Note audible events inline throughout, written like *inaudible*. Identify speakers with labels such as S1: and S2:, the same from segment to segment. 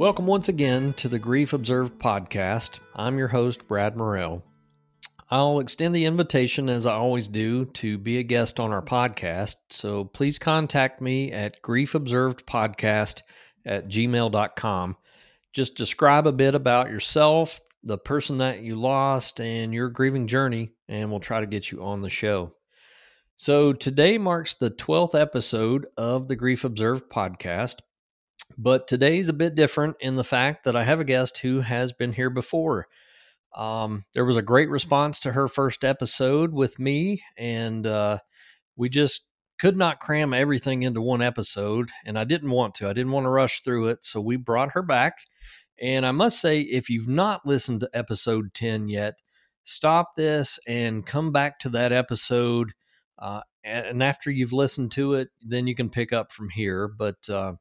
S1: Welcome once again to the Grief Observed podcast. I'm your host, Brad Morrell. I'll extend the invitation, as I always do, to be a guest on our podcast. So please contact me at griefobservedpodcast at gmail.com. Just describe a bit about yourself, the person that you lost, and your grieving journey, and we'll try to get you on the show. So today marks the 12th episode of the Grief Observed podcast. But today's a bit different in the fact that I have a guest who has been here before. Um, there was a great response to her first episode with me, and uh, we just could not cram everything into one episode, and I didn't want to. I didn't want to rush through it, so we brought her back. And I must say, if you've not listened to episode 10 yet, stop this and come back to that episode. Uh, and after you've listened to it, then you can pick up from here. But uh,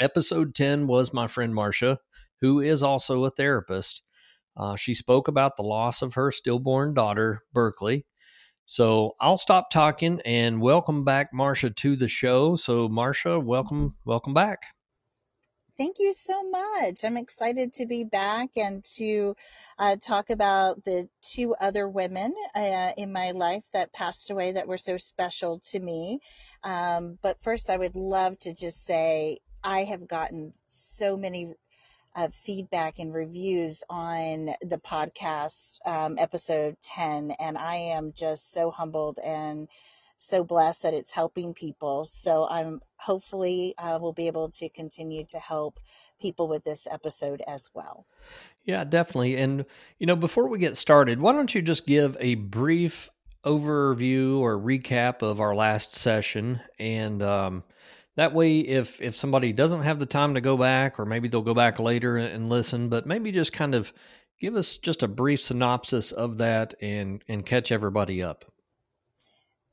S1: episode 10 was my friend Marsha, who is also a therapist. Uh, she spoke about the loss of her stillborn daughter, Berkeley. So I'll stop talking and welcome back Marsha to the show. So Marsha, welcome, welcome back.
S2: Thank you so much. I'm excited to be back and to uh, talk about the two other women uh, in my life that passed away that were so special to me. Um, but first, I would love to just say I have gotten so many uh, feedback and reviews on the podcast um, episode 10, and I am just so humbled and so blessed that it's helping people. So I'm hopefully uh, will be able to continue to help people with this episode as well.
S1: Yeah, definitely. And you know, before we get started, why don't you just give a brief overview or recap of our last session and um, that way if if somebody doesn't have the time to go back or maybe they'll go back later and listen but maybe just kind of give us just a brief synopsis of that and and catch everybody up.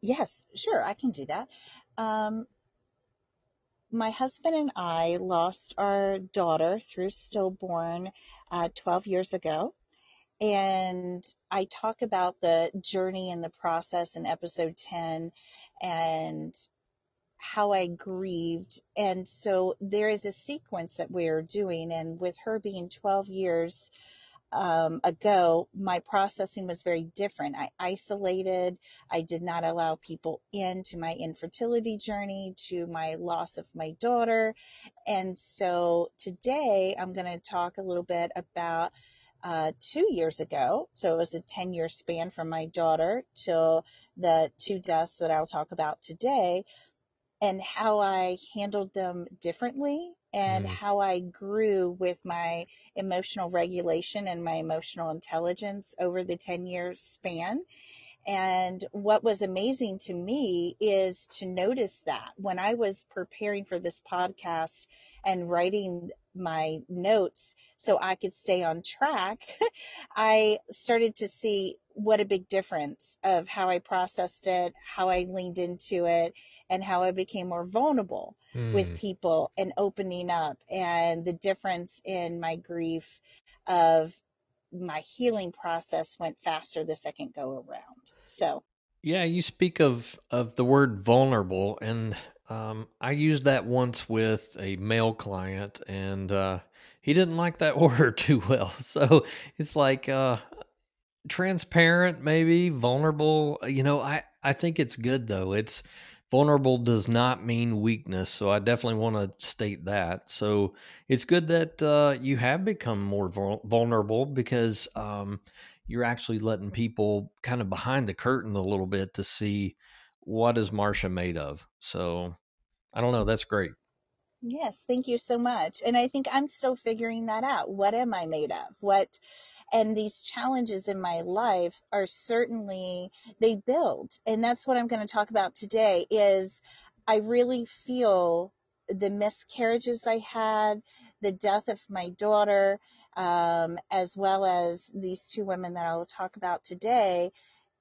S2: Yes sure i can do that. Um, my husband and i lost our daughter through stillborn uh, 12 years ago and i talk about the journey and the process in episode 10 and how I grieved. And so there is a sequence that we're doing. And with her being 12 years um, ago, my processing was very different. I isolated. I did not allow people into my infertility journey, to my loss of my daughter. And so today I'm going to talk a little bit about uh, two years ago. So it was a 10 year span from my daughter till the two deaths that I'll talk about today and how I handled them differently and mm. how I grew with my emotional regulation and my emotional intelligence over the 10 year span. And what was amazing to me is to notice that when I was preparing for this podcast and writing my notes so I could stay on track, *laughs* I started to see what a big difference of how I processed it, how I leaned into it, and how I became more vulnerable mm. with people and opening up and the difference in my grief of my healing process went faster the second go around. So
S1: yeah, you speak of of the word vulnerable, and um, I used that once with a male client, and uh, he didn't like that *laughs* word too well. So it's like uh, transparent, maybe vulnerable. You know, I I think it's good though. It's vulnerable does not mean weakness. So I definitely want to state that. So it's good that uh, you have become more vulnerable because um, you're actually letting people kind of behind the curtain a little bit to see what is Marsha made of. So I don't know. That's great.
S2: Yes, thank you so much. And I think I'm still figuring that out. What am I made of? What and these challenges in my life are certainly they build and that's what i'm going to talk about today is i really feel the miscarriages i had the death of my daughter um, as well as these two women that i will talk about today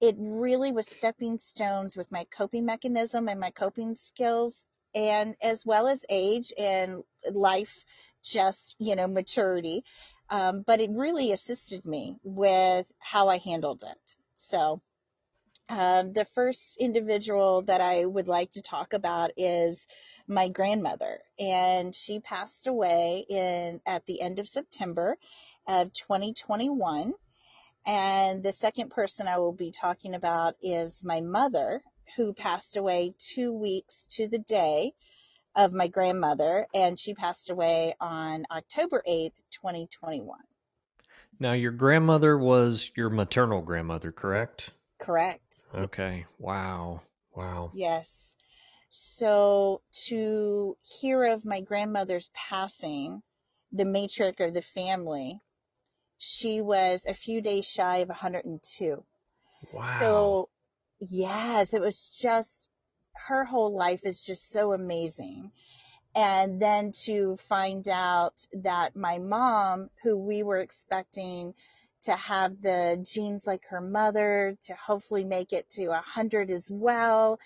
S2: it really was stepping stones with my coping mechanism and my coping skills and as well as age and life just you know maturity um, but it really assisted me with how I handled it. So Um, the first individual that I would like to talk about is my grandmother, and she passed away in at the end of September of 2021. And the second person I will be talking about is my mother, who passed away two weeks to the day of my grandmother, and she passed away on October 8th, 2021.
S1: Now, your grandmother was your maternal grandmother, correct?
S2: Correct.
S1: Okay. Wow. Wow.
S2: Yes. So to hear of my grandmother's passing, the matriarch of the family, she was a few days shy of 102.
S1: Wow.
S2: So, yes, it was just her whole life is just so amazing. And then to find out that my mom, who we were expecting to have the genes like her mother, to hopefully make it to 100 as well,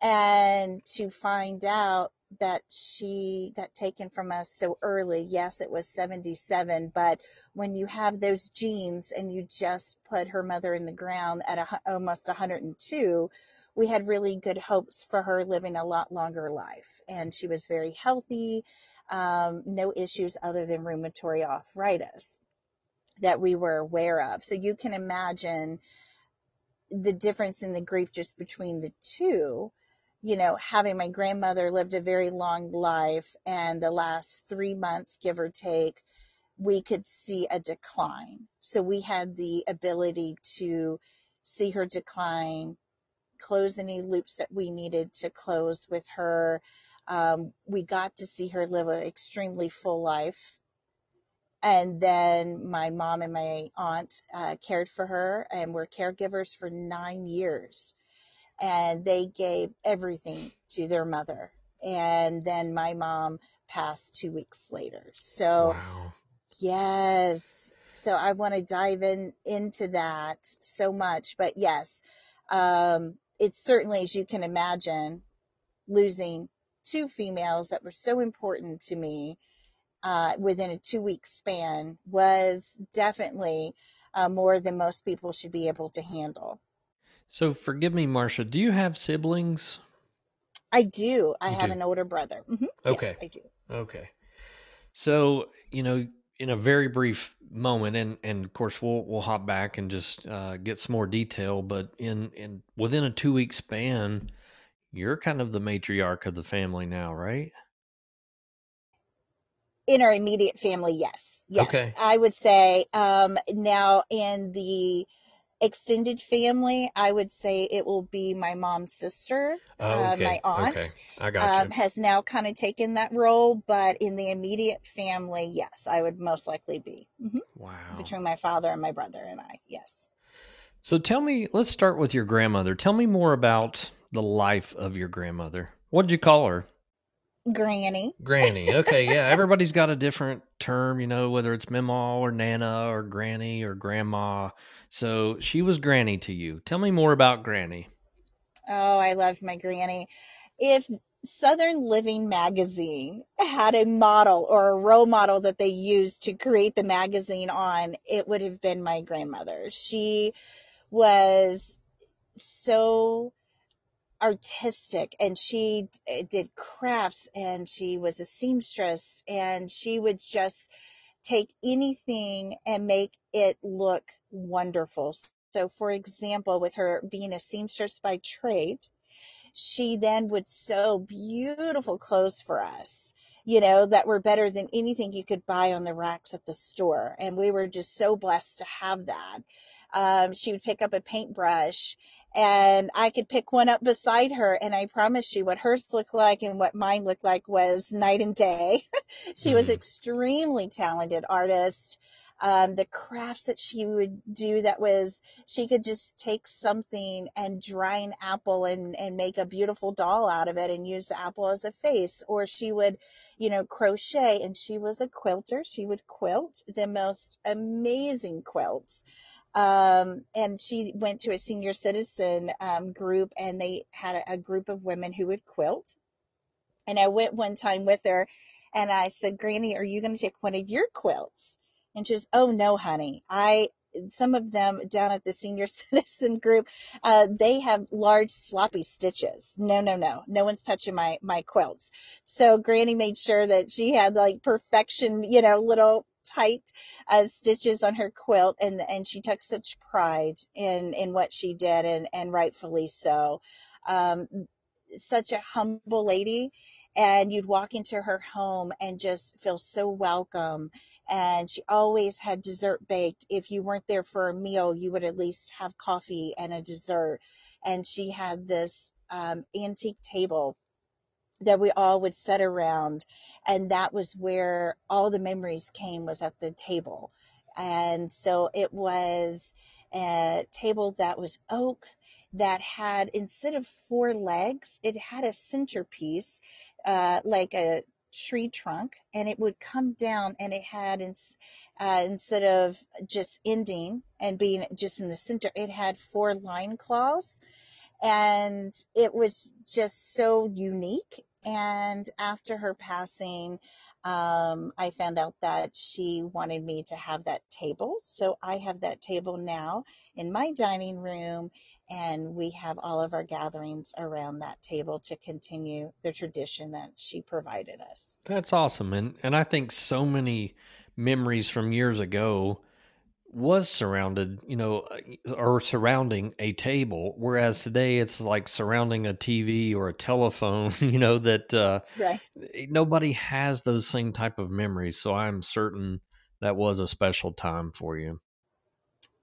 S2: and to find out that she got taken from us so early. Yes, it was 77, but when you have those genes and you just put her mother in the ground at a, almost 102, we had really good hopes for her living a lot longer life. And she was very healthy, um, no issues other than rheumatoid arthritis that we were aware of. So you can imagine the difference in the grief just between the two you know, having my grandmother lived a very long life and the last three months, give or take, we could see a decline. So we had the ability to see her decline, close any loops that we needed to close with her. Um, we got to see her live an extremely full life. And then my mom and my aunt uh, cared for her and were caregivers for nine years and they gave everything to their mother. And then my mom passed two weeks later. So,
S1: wow.
S2: yes. So I want to dive in into that so much, but yes, um, it's certainly, as you can imagine, losing two females that were so important to me uh, within a two week span was definitely uh, more than most people should be able to handle.
S1: So forgive me, Marsha. Do you have siblings?
S2: I do. I
S1: You
S2: have
S1: do.
S2: an older brother. hmm
S1: Okay.
S2: Yes, I do.
S1: Okay. So, you know, in a very brief moment, and and of course we'll we'll hop back and just uh, get some more detail. But in in within a two week span, you're kind of the matriarch of the family now, right?
S2: In our immediate family, yes. Yes.
S1: Okay.
S2: I would say um, now in the extended family, I would say it will be my mom's sister,
S1: Oh,
S2: uh,
S1: okay.
S2: my aunt.
S1: Okay. I got
S2: Um, has now kind of taken that role, but in the immediate family, yes, I would most likely be hmm
S1: Wow.
S2: between my father and my brother and I. Yes.
S1: So tell me, let's start with your grandmother. Tell me more about the life of your grandmother. What did you call her?
S2: Granny.
S1: Granny. Okay, yeah. Everybody's got a different term, you know, whether it's Mima or Nana or Granny or Grandma. So she was Granny to you. Tell me more about Granny.
S2: Oh, I loved my granny. If Southern Living magazine had a model or a role model that they used to create the magazine on, it would have been my grandmother. She was so artistic and she eh, did crafts and she was a seamstress and she would just take anything and make it look wonderful. So for example, with her being a seamstress by trade, she then would sew beautiful clothes for us, you know, that were better than anything you could buy on the racks at the store. And we were just so blessed to have that. Um, she would pick up a paintbrush and I could pick one up beside her. And I promise you what hers looked like and what mine looked like was night and day. *laughs* she was
S1: Mhm.
S2: extremely talented artist. Um, the crafts that she would do that was she could just take something and dry an apple and, and make a beautiful doll out of it and use the apple as a face. Or she would, you know, crochet and she was a quilter. She would quilt the most amazing quilts. Um, and she went to a senior citizen, um, group and they had a, a group of women who would quilt. And I went one time with her and I said, Granny, are you going to take one of your quilts? And she goes, Oh no, honey. I some of them down at the senior *laughs* citizen group, uh, they have large sloppy stitches. No, no, no, no one's touching my my quilts. So Granny made sure that she had like perfection, you know, little tight uh, stitches on her quilt, and and she took such pride in in what she did, and and rightfully so. Um, such a humble lady and you'd walk into her home and just feel so welcome. And she always had dessert baked. If you weren't there for a meal, you would at least have coffee and a dessert. And she had this um, antique table that we all would sit around. And that was where all the memories came was at the table. And so it was a table that was oak that had, instead of four legs, it had a centerpiece, uh, like a tree trunk, and it would come down and it had, uh, instead of just ending and being just in the center, it had four line claws and it was just so unique. And after her passing, um, I found out that she wanted me to have that table. So I have that table now in my dining room and we have all of our gatherings around that table to continue the tradition that she provided us.
S1: That's awesome. And and I think so many memories from years ago was surrounded, you know, or surrounding a table, whereas today it's like surrounding a TV or a telephone, *laughs* you know, that uh, right. nobody has those same type of memories. So I'm certain that was a special time for you.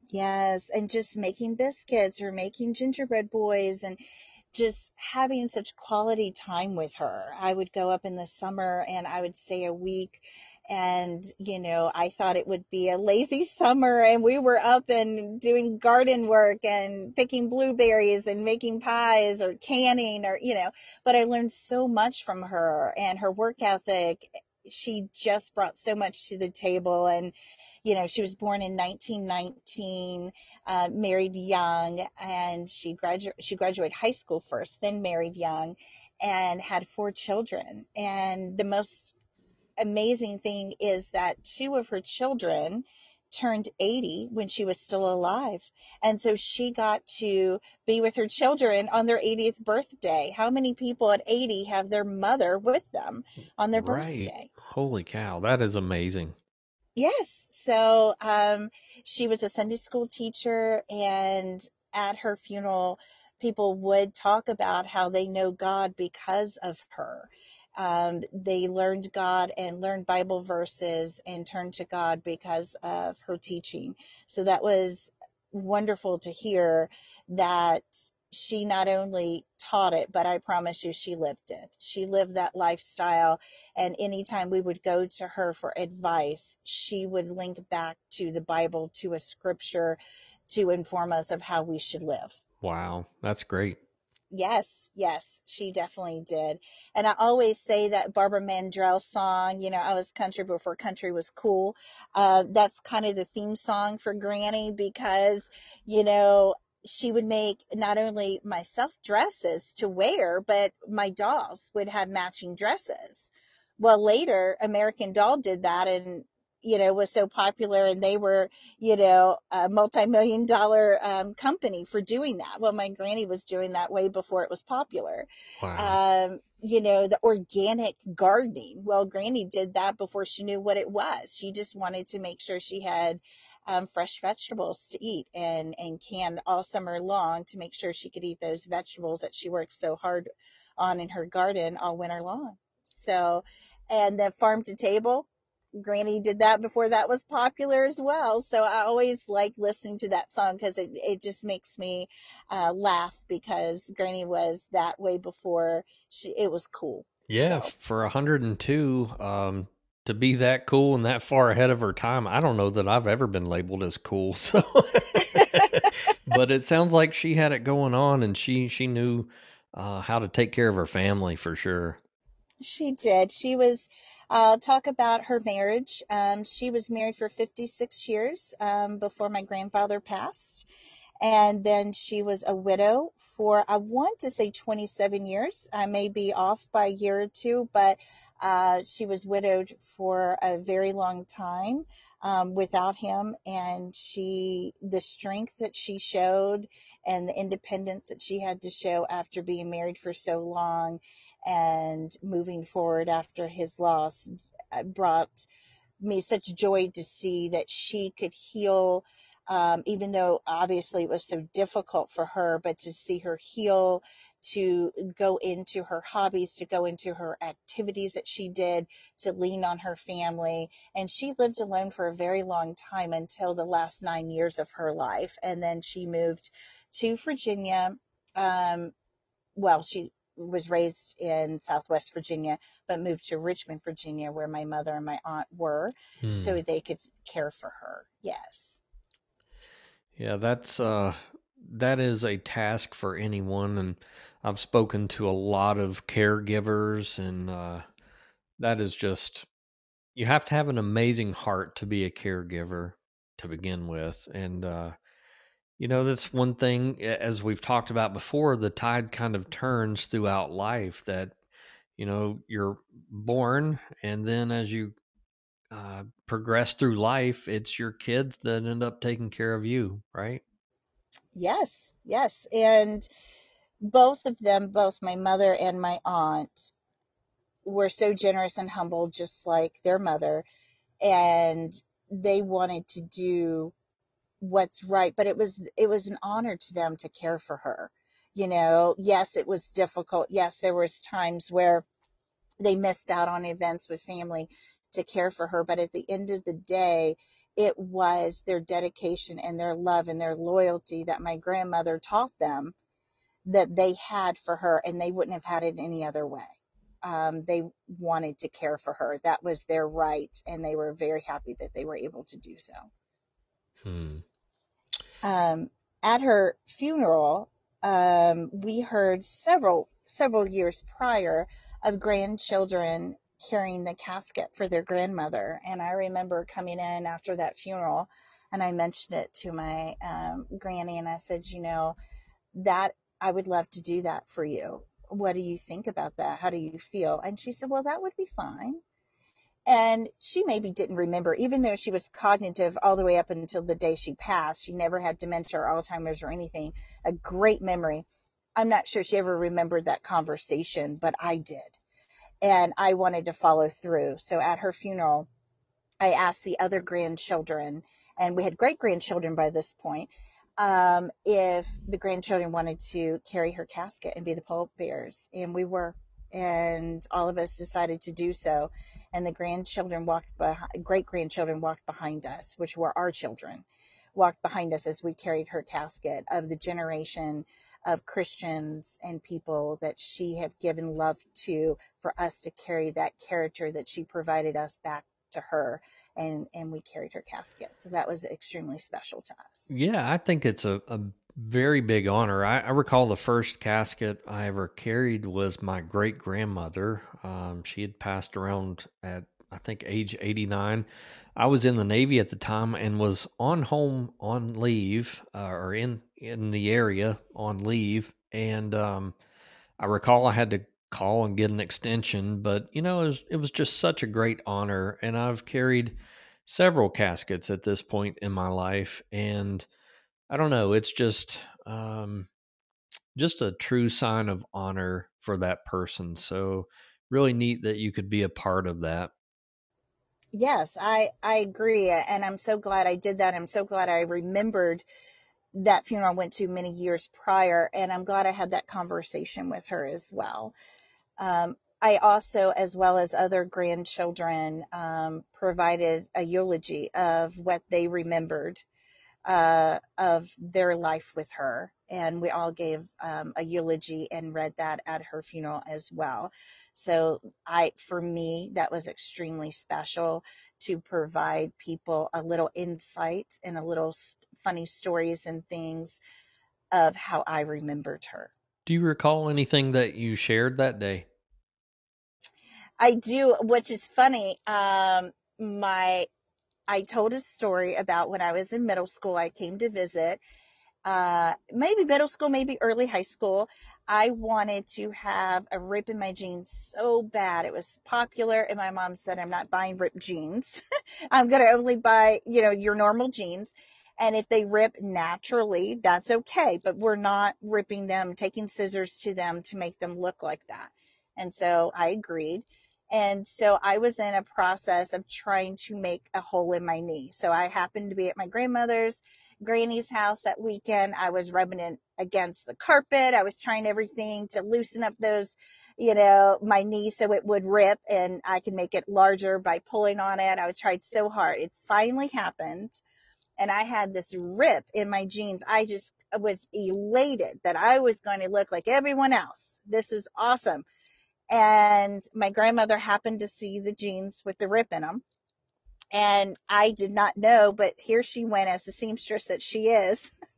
S2: Yes, and just making biscuits or making gingerbread boys and just having such quality time with her. I would go up in the summer and I would stay a week and you know i thought it would be a lazy summer and we were up and doing garden work and picking blueberries and making pies or canning or you know but i learned so much from her and her work ethic. She just brought so much to the table and you know she was born in 1919 uh, married young and she graduated she graduated high school first then married young and had four children. And the most amazing thing is that two of her children turned 80 when she was still alive. And so she got to be with her children on their 80th birthday. How many people at 80 have their mother with them on their right. birthday?
S1: Holy cow, that is amazing.
S2: Yes. So um, she was a Sunday school teacher, and at her funeral, people would talk about how they know God because of her um, they learned God and learned Bible verses and turned to God because of her teaching. So that was wonderful to hear that she not only taught it, but I promise you she lived it. She lived that lifestyle. And anytime we would go to her for advice, she would link back to the Bible, to a scripture to inform us of how we should live.
S1: Wow, that's great.
S2: Yes, yes, she definitely did. And I always say that Barbara Mandrell song, you know, I was country before country was cool. Uh, that's kind of the theme song for Granny because, you know, she would make not only myself dresses to wear, but my dolls would have matching dresses. Well, later American Doll did that and you know, was so popular and they were, you know, a multi-million dollar um, company for doing that. Well, my granny was doing that way before it was popular. Wow. Um, you know, the organic gardening. Well, granny did that before she knew what it was. She just wanted to make sure she had um, fresh vegetables to eat and, and canned all summer long to make sure she could eat those vegetables that she worked so hard on in her garden all winter long. So, and the farm to table, Granny did that before that was popular as well. So I always like listening to that song because it, it just makes me uh, laugh because Granny was that way before she, it was cool.
S1: Yeah, so. for 102, um, to be that cool and that far ahead of her time, I don't know that I've ever been labeled as cool. *laughs* So, but it sounds like she had it going on and she she knew uh, how to take care of her family for sure.
S2: She did. She was I'll talk about her marriage. Um, she was married for 56 years um, before my grandfather passed. And then she was a widow for, I want to say 27 years. I may be off by a year or two, but uh, she was widowed for a very long time. um, without him. And she, the strength that she showed and the independence that she had to show after being married for so long and moving forward after his loss uh, brought me such joy to see that she could heal um, even though obviously it was so difficult for her, but to see her heal, to go into her hobbies, to go into her activities that she did, to lean on her family. And she lived alone for a very long time until the last nine years of her life. And then she moved to Virginia. Um, well, she was raised in Southwest Virginia, but moved to Richmond, Virginia, where my mother and my aunt were, hmm. so they could care for her. Yes.
S1: Yeah, that's uh that is a task for anyone and I've spoken to a lot of caregivers and uh that is just you have to have an amazing heart to be a caregiver to begin with and uh you know that's one thing as we've talked about before the tide kind of turns throughout life that you know you're born and then as you uh, progress through life, it's your kids that end up taking care of you, right?
S2: Yes, yes. And both of them, both my mother and my aunt, were so generous and humble, just like their mother. And they wanted to do what's right, but it was, it was an honor to them to care for her. You know, yes, it was difficult. Yes, there was times where they missed out on events with family to care for her. But at the end of the day, it was their dedication and their love and their loyalty that my grandmother taught them that they had for her, and they wouldn't have had it any other way. Um, they wanted to care for her. That was their right, and they were very happy that they were able to do so. Hmm. Um, at her funeral, um, we heard several several years prior of grandchildren carrying the casket for their grandmother. And I remember coming in after that funeral and I mentioned it to my um, granny and I said, you know, that I would love to do that for you. What do you think about that? How do you feel? And she said, well, that would be fine. And she maybe didn't remember, even though she was cognitive all the way up until the day she passed. She never had dementia or Alzheimer's or anything. A great memory. I'm not sure she ever remembered that conversation, but I did and I wanted to follow through. So at her funeral, I asked the other grandchildren, and we had great grandchildren by this point, um, if the grandchildren wanted to carry her casket and be the pallbearers, and we were, and all of us decided to do so. And the grandchildren walked behind, great grandchildren walked behind us, which were our children, walked behind us as we carried her casket of the generation of Christians and people that she had given love to for us to carry that character that she provided us back to her and and we carried her casket so that was extremely special to us
S1: yeah i think it's a, a very big honor. I, I recall the first casket i ever carried was my great grandmother um, she had passed around at i think age 89 I was in the Navy at the time and was on home on leave uh, or in in the area on leave, and um, I recall I had to call and get an extension, but you know it was it was just such a great honor, and I've carried several caskets at this point in my life, and I don't know, it's just um, just a true sign of honor for that person. So really neat that you could be a part of that.
S2: Yes, I I agree, and I'm so glad I did that. I'm so glad I remembered that funeral I went to many years prior, and I'm glad I had that conversation with her as well. Um, I also, as well as other grandchildren, um, provided a eulogy of what they remembered uh, of their life with her, and we all gave um, a eulogy and read that at her funeral as well. So I, for me, that was extremely special to provide people a little insight and a little funny stories and things of how I remembered her.
S1: Do you recall anything that you shared that day?
S2: I do, which is funny. Um, my, I told a story about when I was in middle school. I came to visit, uh, maybe middle school, maybe early high school. I wanted to have a rip in my jeans so bad. It was popular and my mom said, I'm not buying ripped jeans. *laughs* I'm going to only buy, you know, your normal jeans. And if they rip naturally, that's okay, but we're not ripping them, taking scissors to them to make them look like that. And so I agreed. And so I was in a process of trying to make a hole in my knee. So I happened to be at my grandmother's Granny's house that weekend. I was rubbing it against the carpet. I was trying everything to loosen up those, you know, my knee so it would rip and I could make it larger by pulling on it. I tried so hard. It finally happened and I had this rip in my jeans. I just was elated that I was going to look like everyone else. This was awesome. And my grandmother happened to see the jeans with the rip in them and I did not know, but here she went as the seamstress that she is *laughs*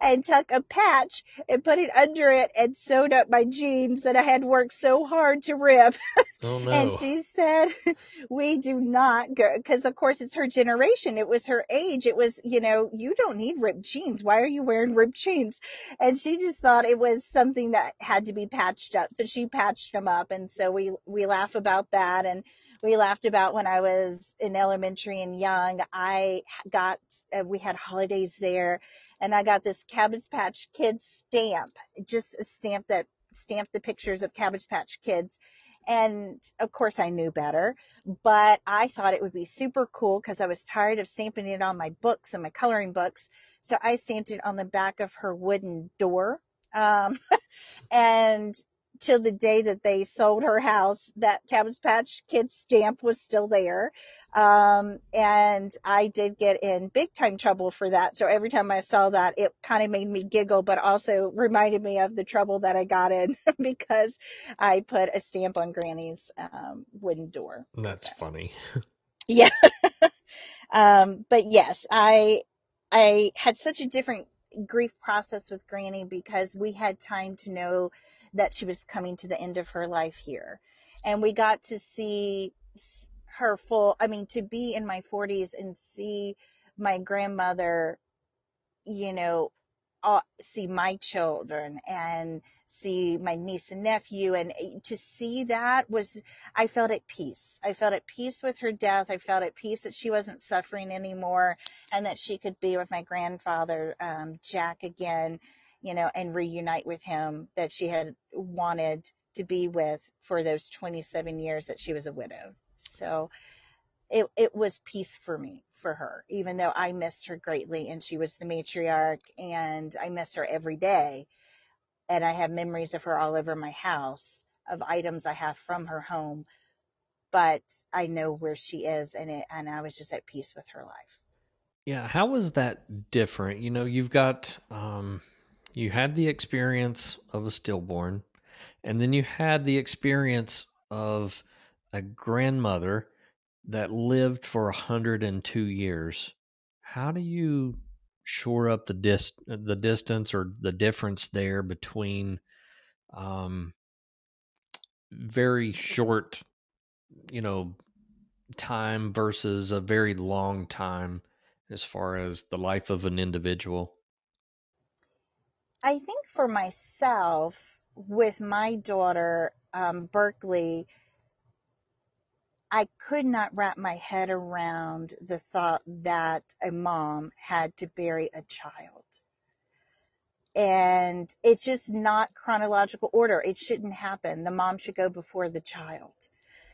S2: and took a patch and put it under it and sewed up my jeans that I had worked so hard to rip. *laughs*
S1: Oh no.
S2: and she said, *laughs* we do not go, cause of course it's her generation. It was her age. It was, you know, you don't need ripped jeans. Why are you wearing ripped jeans? And she just thought it was something that had to be patched up. So she patched them up. And so we, we laugh about that and, we laughed about when I was in elementary and young. I got, uh, we had holidays there and I got this Cabbage Patch Kids stamp, just a stamp that stamped the pictures of Cabbage Patch Kids. And of course I knew better, but I thought it would be super cool because I was tired of stamping it on my books and my coloring books. So I stamped it on the back of her wooden door. Um, *laughs* and till the day that they sold her house, that Cabbage Patch Kids stamp was still there. Um, and I did get in big time trouble for that. So every time I saw that, it kind of made me giggle, but also reminded me of the trouble that I got in *laughs* because I put a stamp on Granny's um, wooden door.
S1: That's so. funny.
S2: yeah. *laughs* um, but yes, I I had such a different grief process with Granny because we had time to know that she was coming to the end of her life here. And we got to see her full, I mean, to be in my 40s and see my grandmother, you know, uh, see my children and see my niece and nephew and eh, to see that was I felt at peace. I felt at peace with her death. I felt at peace that she wasn't suffering anymore and that she could be with my grandfather um, Jack again you know, and reunite with him that she had wanted to be with for those 27 years that she was a widow. So it, it was peace for me, for her, even though I missed her greatly and she was the matriarch and I miss her every day. And I have memories of her all over my house of items I have from her home, but I know where she is and it, and I was just at peace with her life.
S1: Yeah. How was that different? You know, you've got, um, you had the experience of a stillborn, and then you had the experience of a grandmother that lived for 102 years. How do you shore up the dis the distance or the difference there between um very short you know time versus a very long time as far as the life of an individual
S2: I think for myself, with my daughter, um, Berkeley, I could not wrap my head around the thought that a mom had to bury a child. And it's just not chronological order. It shouldn't happen. The mom should go before the child.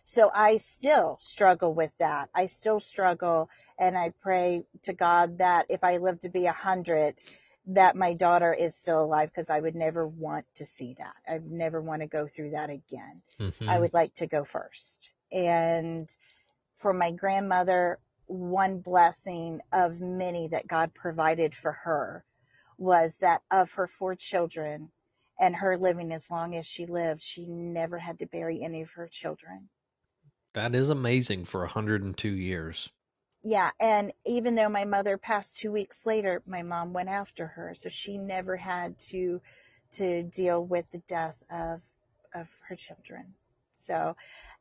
S2: So I still struggle with that. I still struggle and I pray to God that if I live to be a hundred, that my daughter is still alive because I would never want to see that. I would never want to go through that again. Mm-hmm. I would like to go first. And for my grandmother, one blessing of many that God provided for her was that of her four children and her living as long as she lived, she never had to bury any of her children.
S1: That is amazing for 102 years
S2: yeah, and even though my mother passed two weeks later, my mom went after her, so she never had to to deal with the death of of her children. So,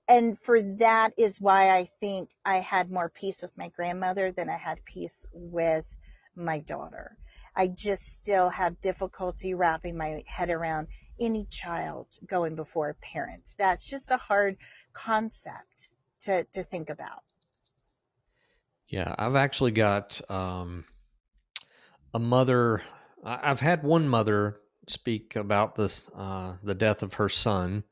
S2: and for that is why I think I had more peace with my grandmother than I had peace with my daughter. I just still have difficulty wrapping my head around any child going before a parent. That's just a hard concept to, to think about.
S1: Yeah, I've actually got um, a mother. I've had one mother speak about this, uh, the death of her son,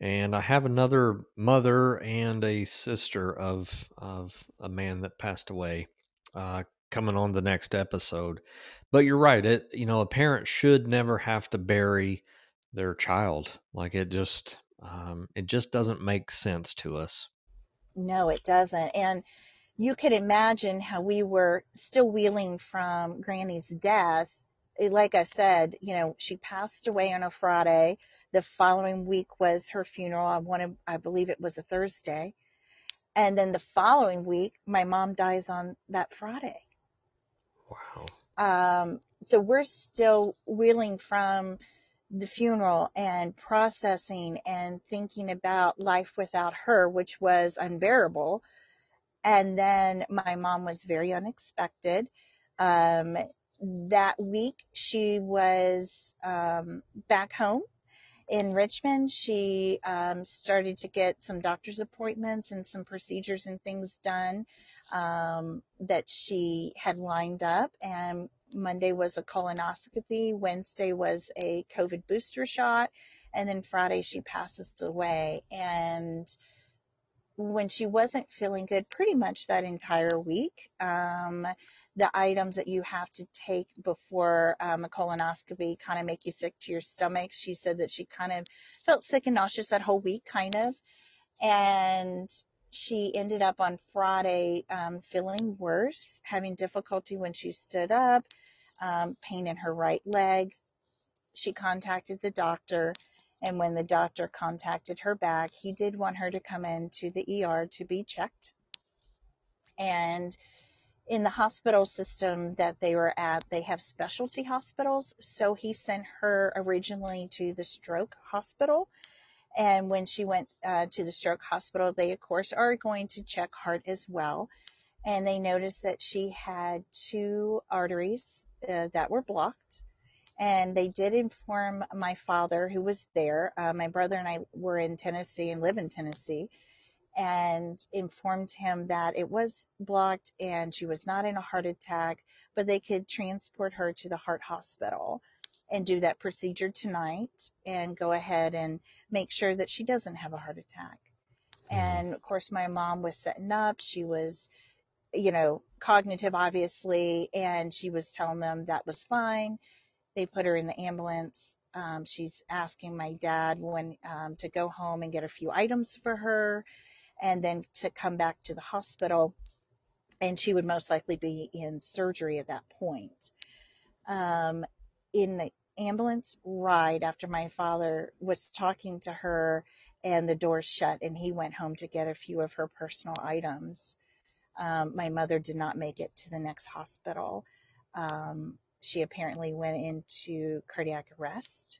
S1: and I have another mother and a sister of of a man that passed away uh, coming on the next episode. But you're right. It you know a parent should never have to bury their child. Like it just um, it just doesn't make sense to us.
S2: No, it doesn't. And you could imagine how we were still wheeling from Granny's death. Like I said, you know, she passed away on a Friday. The following week was her funeral. I want I believe it was a Thursday. And then the following week, my mom dies on that Friday.
S1: Wow.
S2: Um, so we're still wheeling from the funeral and processing and thinking about life without her, which was unbearable. And then my mom was very unexpected. Um, that week she was um, back home in Richmond. She um, started to get some doctor's appointments and some procedures and things done um, that she had lined up. And Monday was a colonoscopy. Wednesday was a COVID booster shot. And then Friday she passes away. And when she wasn't feeling good pretty much that entire week. Um, the items that you have to take before um, a colonoscopy kind of make you sick to your stomach. She said that she kind of felt sick and nauseous that whole week, kind of. And she ended up on Friday um, feeling worse, having difficulty when she stood up, um, pain in her right leg. She contacted the doctor and when the doctor contacted her back, he did want her to come in to the ER to be checked. And in the hospital system that they were at, they have specialty hospitals. So he sent her originally to the stroke hospital. And when she went uh, to the stroke hospital, they, of course, are going to check heart as well. And they noticed that she had two arteries uh, that were blocked and they did inform my father, who was there. Uh, my brother and I were in Tennessee and live in Tennessee, and informed him that it was blocked and she was not in a heart attack, but they could transport her to the heart hospital and do that procedure tonight and go ahead and make sure that she doesn't have a heart attack. Mm-hmm. And of course, my mom was setting up. She was, you know, cognitive, obviously, and she was telling them that was fine they put her in the ambulance. Um, she's asking my dad when um, to go home and get a few items for her, and then to come back to the hospital. And she would most likely be in surgery at that point. Um, in the ambulance ride, after my father was talking to her, and the door shut, and he went home to get a few of her personal items. Um, my mother did not make it to the next hospital. Um, she apparently went into cardiac arrest,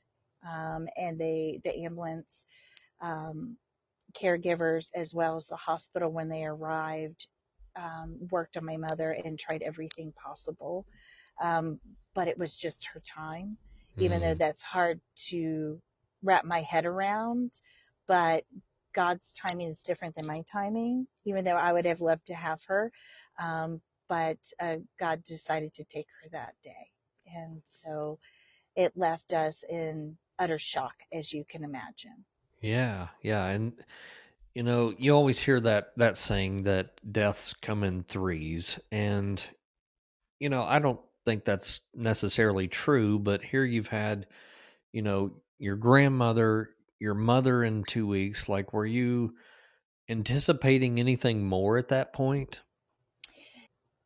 S2: um, and they the ambulance um, caregivers as well as the hospital when they arrived um, worked on my mother and tried everything possible, um, but it was just her time. Mm. Even though mm. that's hard to wrap my head around, but God's timing is different than my timing. Even though I would have loved to have her, um, but uh, God decided to take her that day. And so it left us in utter shock, as you can imagine.
S1: Yeah, yeah. And, you know, you always hear that, that saying that deaths come in threes. And, you know, I don't think that's necessarily true, but here you've had, you know, your grandmother, your mother in two weeks. Like, were you anticipating anything more at that point?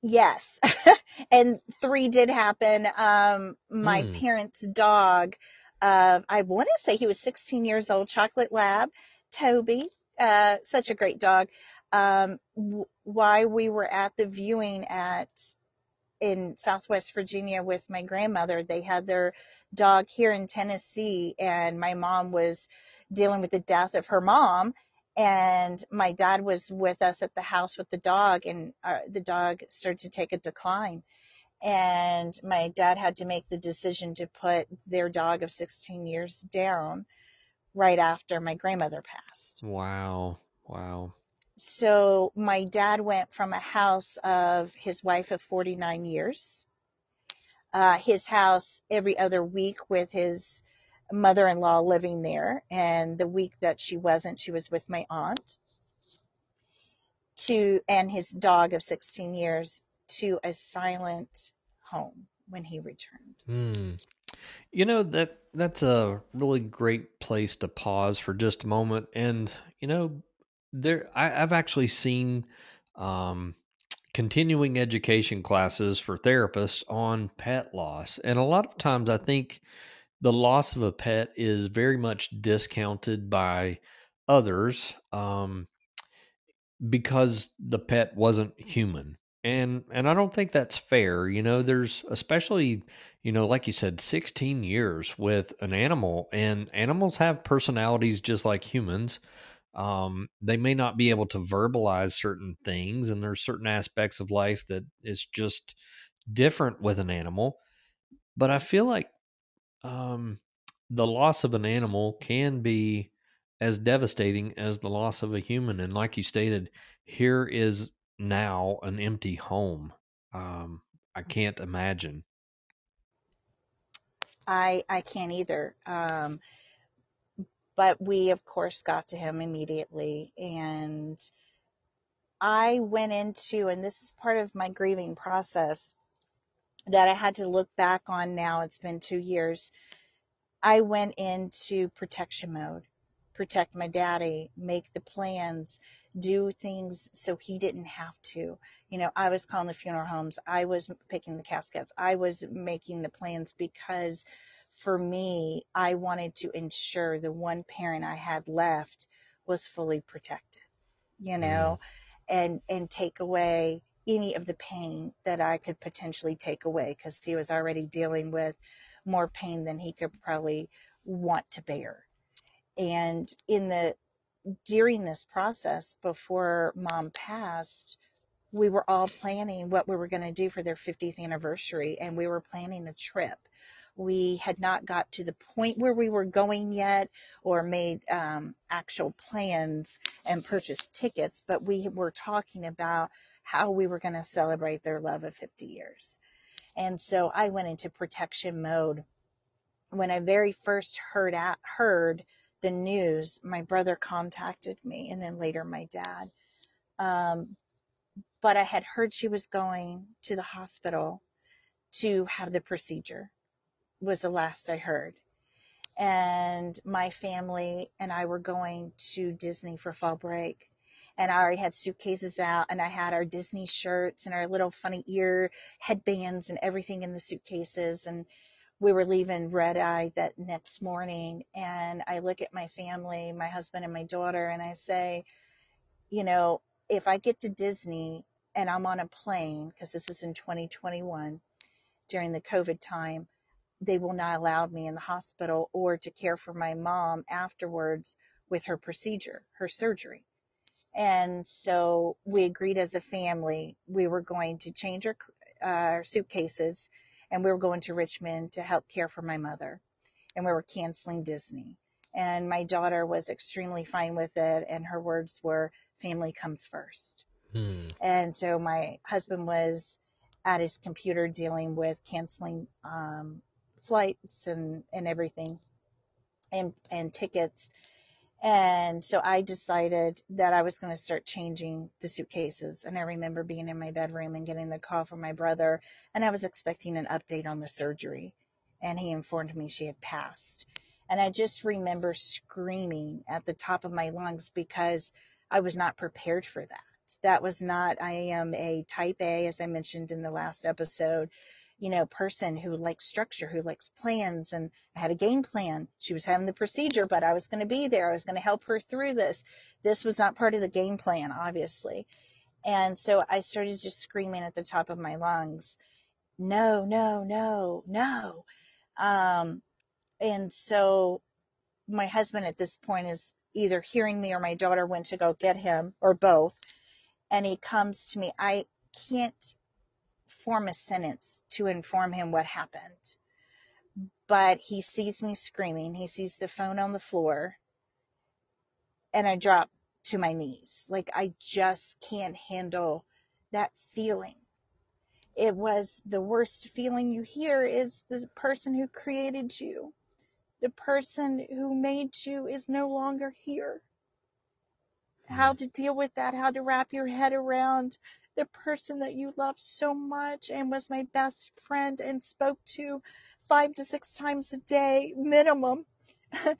S2: Yes. *laughs* and three did happen. Um, my mm. parents' dog, uh, I want to say he was 16 years old, chocolate lab, Toby, uh, such a great dog. Um, w- why we were at the viewing at, in Southwest Virginia with my grandmother, they had their dog here in Tennessee and my mom was dealing with the death of her mom and my dad was with us at the house with the dog and uh, the dog started to take a decline And my dad had to make the decision to put their dog of 16 years down right after my grandmother passed.
S1: Wow. Wow.
S2: So my dad went from a house of his wife of 49 years, uh, his house every other week with his mother-in-law living there. And the week that she wasn't, she was with my aunt to, and his dog of 16 years to a silent home when he returned.
S1: Hmm. You know that that's a really great place to pause for just a moment, and you know there I, I've actually seen um, continuing education classes for therapists on pet loss, and a lot of times I think the loss of a pet is very much discounted by others um, because the pet wasn't human and and I don't think that's fair. You know, there's especially you know, like you said, 16 years with an animal, and animals have personalities just like humans. Um, they may not be able to verbalize certain things, and there's certain aspects of life that is just different with an animal. But I feel like um, the loss of an animal can be as devastating as the loss of a human. And like you stated, here is now an empty home. Um, I can't imagine.
S2: I I can't either. Um, but we of course got to him immediately, and I went into, and this is part of my grieving process that I had to look back on. Now it's been two years. I went into protection mode, protect my daddy, make the plans, do things so he didn't have to. You know, I was calling the funeral homes. I was picking the caskets. I was making the plans because for me, I wanted to ensure the one parent I had left was fully protected, you know, mm. and, and take away any of the pain that I could potentially take away because he was already dealing with more pain than he could probably want to bear. And in the during this process before mom passed, we were all planning what we were going to do for their 50th anniversary and we were planning a trip. We had not got to the point where we were going yet or made um, actual plans and purchased tickets, but we were talking about how we were going to celebrate their love of 50 years. And so I went into protection mode when I very first heard heard the news, my brother contacted me and then later my dad. Um, but I had heard she was going to the hospital to have the procedure was the last I heard. And my family and I were going to Disney for fall break. And I already had suitcases out and I had our Disney shirts and our little funny ear headbands and everything in the suitcases. And we were leaving red eye that next morning and I look at my family, my husband and my daughter, and I say, you know, if I get to Disney and I'm on a plane, because this is in 2021 during the COVID time, they will not allow me in the hospital or to care for my mom afterwards with her procedure, her surgery. And so we agreed as a family we were going to change our, uh, suitcases and we were going to Richmond to help care for my mother. And we were canceling Disney. And my daughter was extremely fine with it, and her words were, family comes first. Hmm. And so my husband was at his computer dealing with canceling um, flights and, and everything and, and tickets and so I decided that I was going to start changing the suitcases. And I remember being in my bedroom and getting the call from my brother, and I was expecting an update on the surgery. And he informed me she had passed. And I just remember screaming at the top of my lungs because I was not prepared for that. That was not, I am a type A, as I mentioned in the last episode you know, person who likes structure, who likes plans. And I had a game plan. She was having the procedure, but I was going to be there. I was going to help her through this. This was not part of the game plan, obviously. And so I started just screaming at the top of my lungs, no, no, no, no. Um, and so my husband at this point is either hearing me or my daughter went to go get him or both. And he comes to me. I can't form a sentence to inform him what happened. But he sees me screaming. He sees the phone on the floor. And I drop to my knees. Like I just can't handle that feeling. It was the worst feeling you hear is the person who created you. The person who made you is no longer here. How hmm. to deal with that, how to wrap your head around the person that you loved so much and was my best friend and spoke to five to six times a day minimum. *laughs*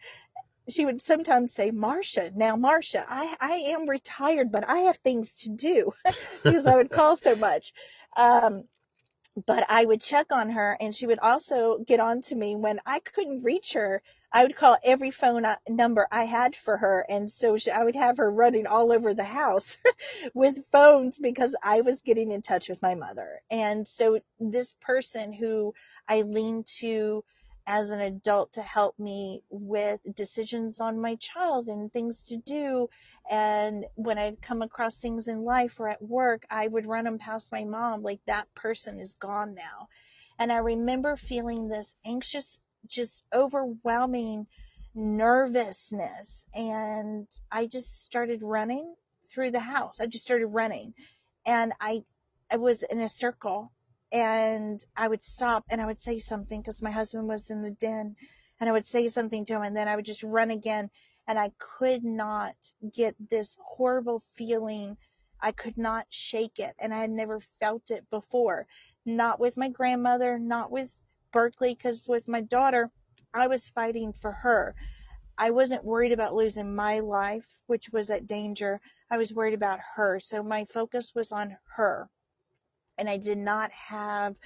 S2: she would sometimes say, Marsha, now Marsha, I, I am retired, but I have things to do *laughs* because I would call so much. Um, but I would check on her and she would also get on to me when I couldn't reach her. I would call every phone uh, number I had for her. And so she, I would have her running all over the house *laughs* with phones because I was getting in touch with my mother. And so this person who I leaned to as an adult to help me with decisions on my child and things to do. And when I'd come across things in life or at work, I would run them past my mom, like that person is gone now. And I remember feeling this anxious, just overwhelming nervousness. And I just started running through the house. I just started running. And I, I was in a circle and I would stop and I would say something because my husband was in the den and I would say something to him and then I would just run again and I could not get this horrible feeling. I could not shake it and I had never felt it before. Not with my grandmother, not with Berkeley because with my daughter, I was fighting for her. I wasn't worried about losing my life, which was at danger. I was worried about her. So my focus was on her and I did not have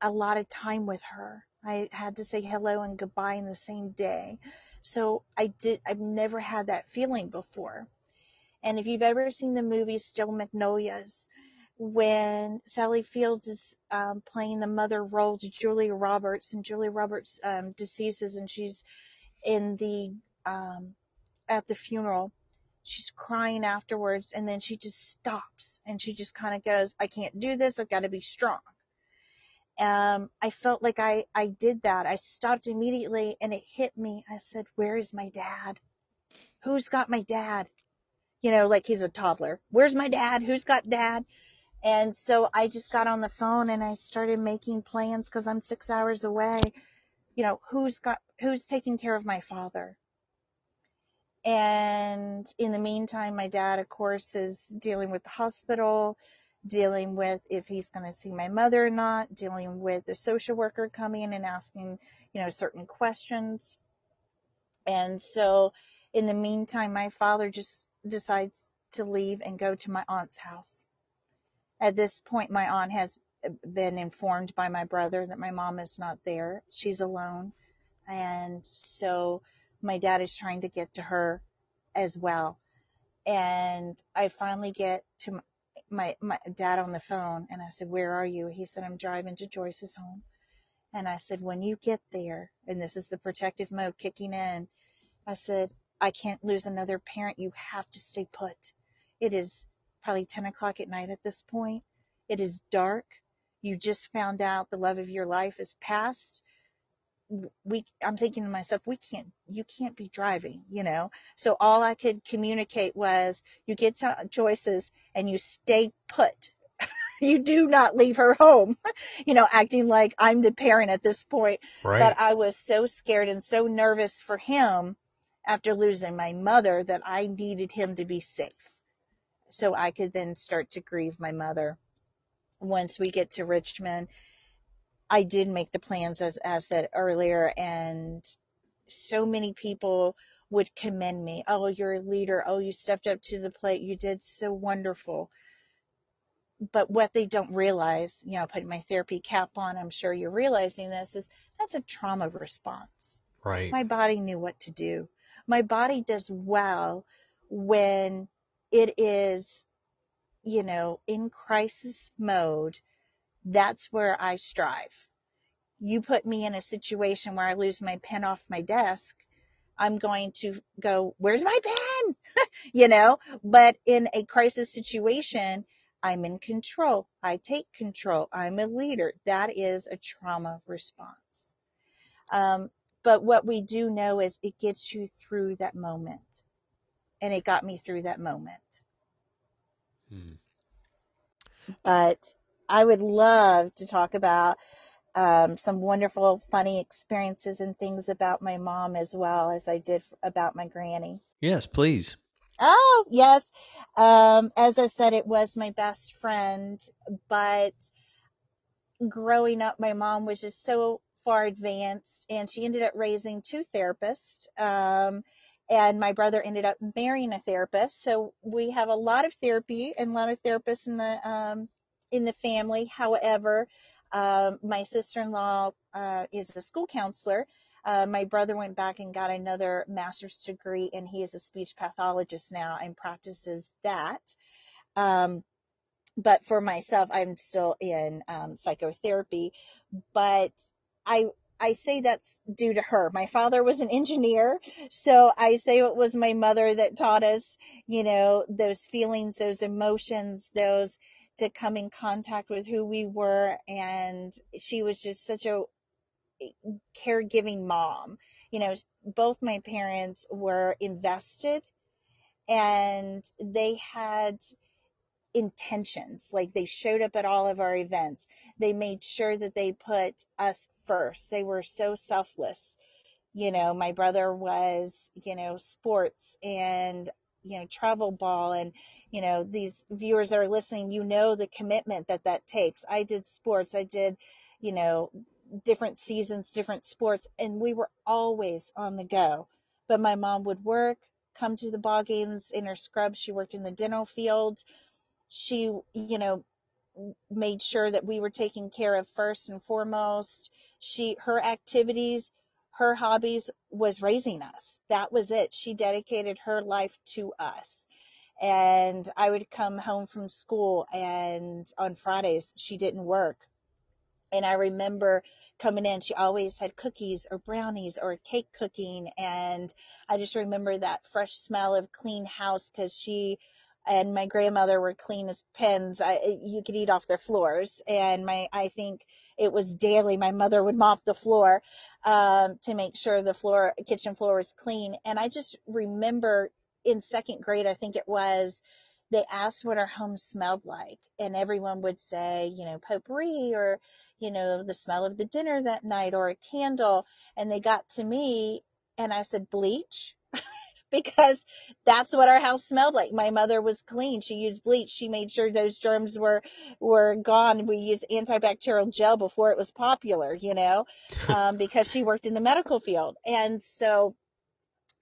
S2: a lot of time with her. I had to say hello and goodbye in the same day. So I did, I've never had that feeling before. And if you've ever seen the movie Steel Magnolias, when Sally Fields is um, playing the mother role to Julia Roberts, and Julia Roberts um, deceases, and she's in the um, at the funeral, she's crying afterwards and then she just stops and she just kind of goes, I can't do this. I've got to be strong. Um, I felt like I, I did that. I stopped immediately and it hit me. I said, where is my dad? Who's got my dad? You know, like he's a toddler. Where's my dad? Who's got dad? And so I just got on the phone and I started making plans because I'm six hours away. You know, who's got, who's taking care of my father? And in the meantime, my dad, of course, is dealing with the hospital, dealing with if he's going to see my mother or not, dealing with the social worker coming in and asking, you know, certain questions. And so in the meantime, my father just decides to leave and go to my aunt's house. At this point, my aunt has been informed by my brother that my mom is not there. She's alone. And so my dad is trying to get to her as well. And I finally get to my, my dad on the phone and I said, where are you? He said, I'm driving to Joyce's home. And I said, when you get there, and this is the protective mode kicking in, I said, I can't lose another parent. You have to stay put. It is probably 10 o'clock at night at this point. It is dark. You just found out the love of your life is past we I'm thinking to myself, we can't you can't be driving, you know. So all I could communicate was you get to Joyce's and you stay put. *laughs* you do not leave her home. *laughs* you know, acting like I'm the parent at this point. Right. But I was so scared and so nervous for him after losing my mother that I needed him to be safe. So I could then start to grieve my mother. Once we get to Richmond, I did make the plans as, as said earlier and so many people would commend me. Oh, you're a leader. Oh, you stepped up to the plate. You did so wonderful. But what they don't realize, you know, putting my therapy cap on, I'm sure you're realizing this is that's a trauma response.
S1: Right.
S2: My body knew what to do. My body does well when it is, you know, in crisis mode that's where I strive. You put me in a situation where I lose my pen off my desk, I'm going to go, where's my pen? *laughs* you know, but in a crisis situation, I'm in control. I take control. I'm a leader. That is a trauma response. Um, but what we do know is it gets you through that moment. And it got me through that moment. Hmm. But I would love to talk about um, some wonderful, funny experiences and things about my mom as well as I did about my granny.
S1: Yes, please.
S2: Oh, yes. Um, as I said, it was my best friend, but growing up, my mom was just so far advanced and she ended up raising two therapists. Um, and my brother ended up marrying a therapist. So we have a lot of therapy and a lot of therapists in the, um, in the family. However, um, my sister-in-law, uh, is a school counselor. Uh, my brother went back and got another master's degree and he is a speech pathologist now and practices that. Um, but for myself, I'm still in um, psychotherapy. But I I say that's due to her. My father was an engineer, so I say it was my mother that taught us, you know, those feelings, those emotions, those to come in contact with who we were. And she was just such a eh, caregiving mom. You know, both my parents were invested and they had intentions. Like they showed up at all of our events. They made sure that they put us first. They were so selfless. You know, my brother was, you know, sports and, you know, travel ball and, you know, these viewers that are listening, you know, the commitment that that takes. I did sports. I did, you know, different seasons, different sports, and we were always on the go. But my mom would work, come to the ball games in her scrubs. She worked in the dental field she, you know, made sure that we were taken care of first and foremost. She, her activities, her hobbies was raising us. That was it. She dedicated her life to us. And I would come home from school and on Fridays she didn't work. And I remember coming in, she always had cookies or brownies or cake cooking. And I just remember that fresh smell of clean house because she and my grandmother were clean as pins. I, you could eat off their floors. And my, I think it was daily. My mother would mop the floor, um, to make sure the floor, kitchen floor was clean. And I just remember in second grade, I think it was, they asked what our home smelled like and everyone would say, you know, potpourri or, you know, the smell of the dinner that night or a candle. And they got to me and I said, bleach *laughs* because that's what our house smelled like. My mother was clean. She used bleach. She made sure those germs were, were gone. We used antibacterial gel before it was popular, you know, *laughs* um, because she worked in the medical field. And so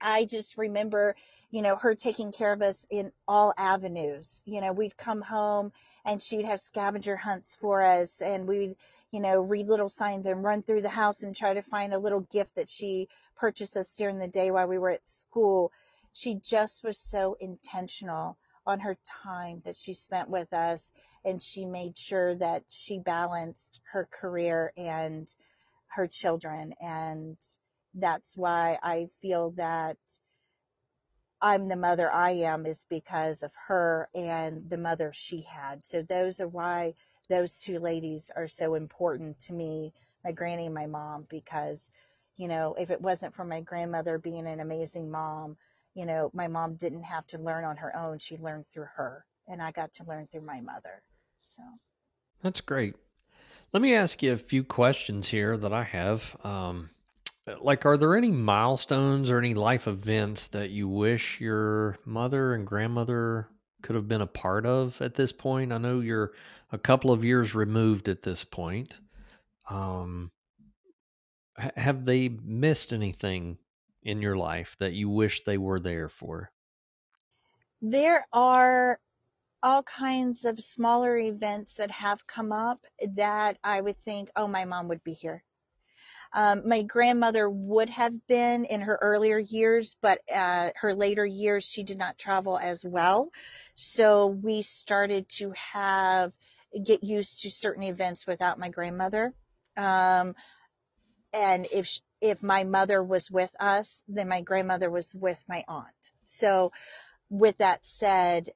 S2: I just remember, you know, her taking care of us in all avenues. You know, we'd come home and she'd have scavenger hunts for us and we'd, you know, read little signs and run through the house and try to find a little gift that she purchased us during the day while we were at school. She just was so intentional on her time that she spent with us and she made sure that she balanced her career and her children and that's why I feel that I'm the mother I am is because of her and the mother she had. So those are why those two ladies are so important to me, my granny and my mom, because, you know, if it wasn't for my grandmother being an amazing mom, you know, my mom didn't have to learn on her own. She learned through her and I got to learn through my mother. So
S1: that's great. Let me ask you a few questions here that I have. Um, like, are there any milestones or any life events that you wish your mother and grandmother could have been a part of at this point? I know you're a couple of years removed at this point. Um, have they missed anything in your life that you wish they were there for?
S2: There are all kinds of smaller events that have come up that I would think, oh, my mom would be here. Um, my grandmother would have been in her earlier years, but uh, her later years she did not travel as well. So we started to have get used to certain events without my grandmother. Um, and if if my mother was with us, then my grandmother was with my aunt. So with that said,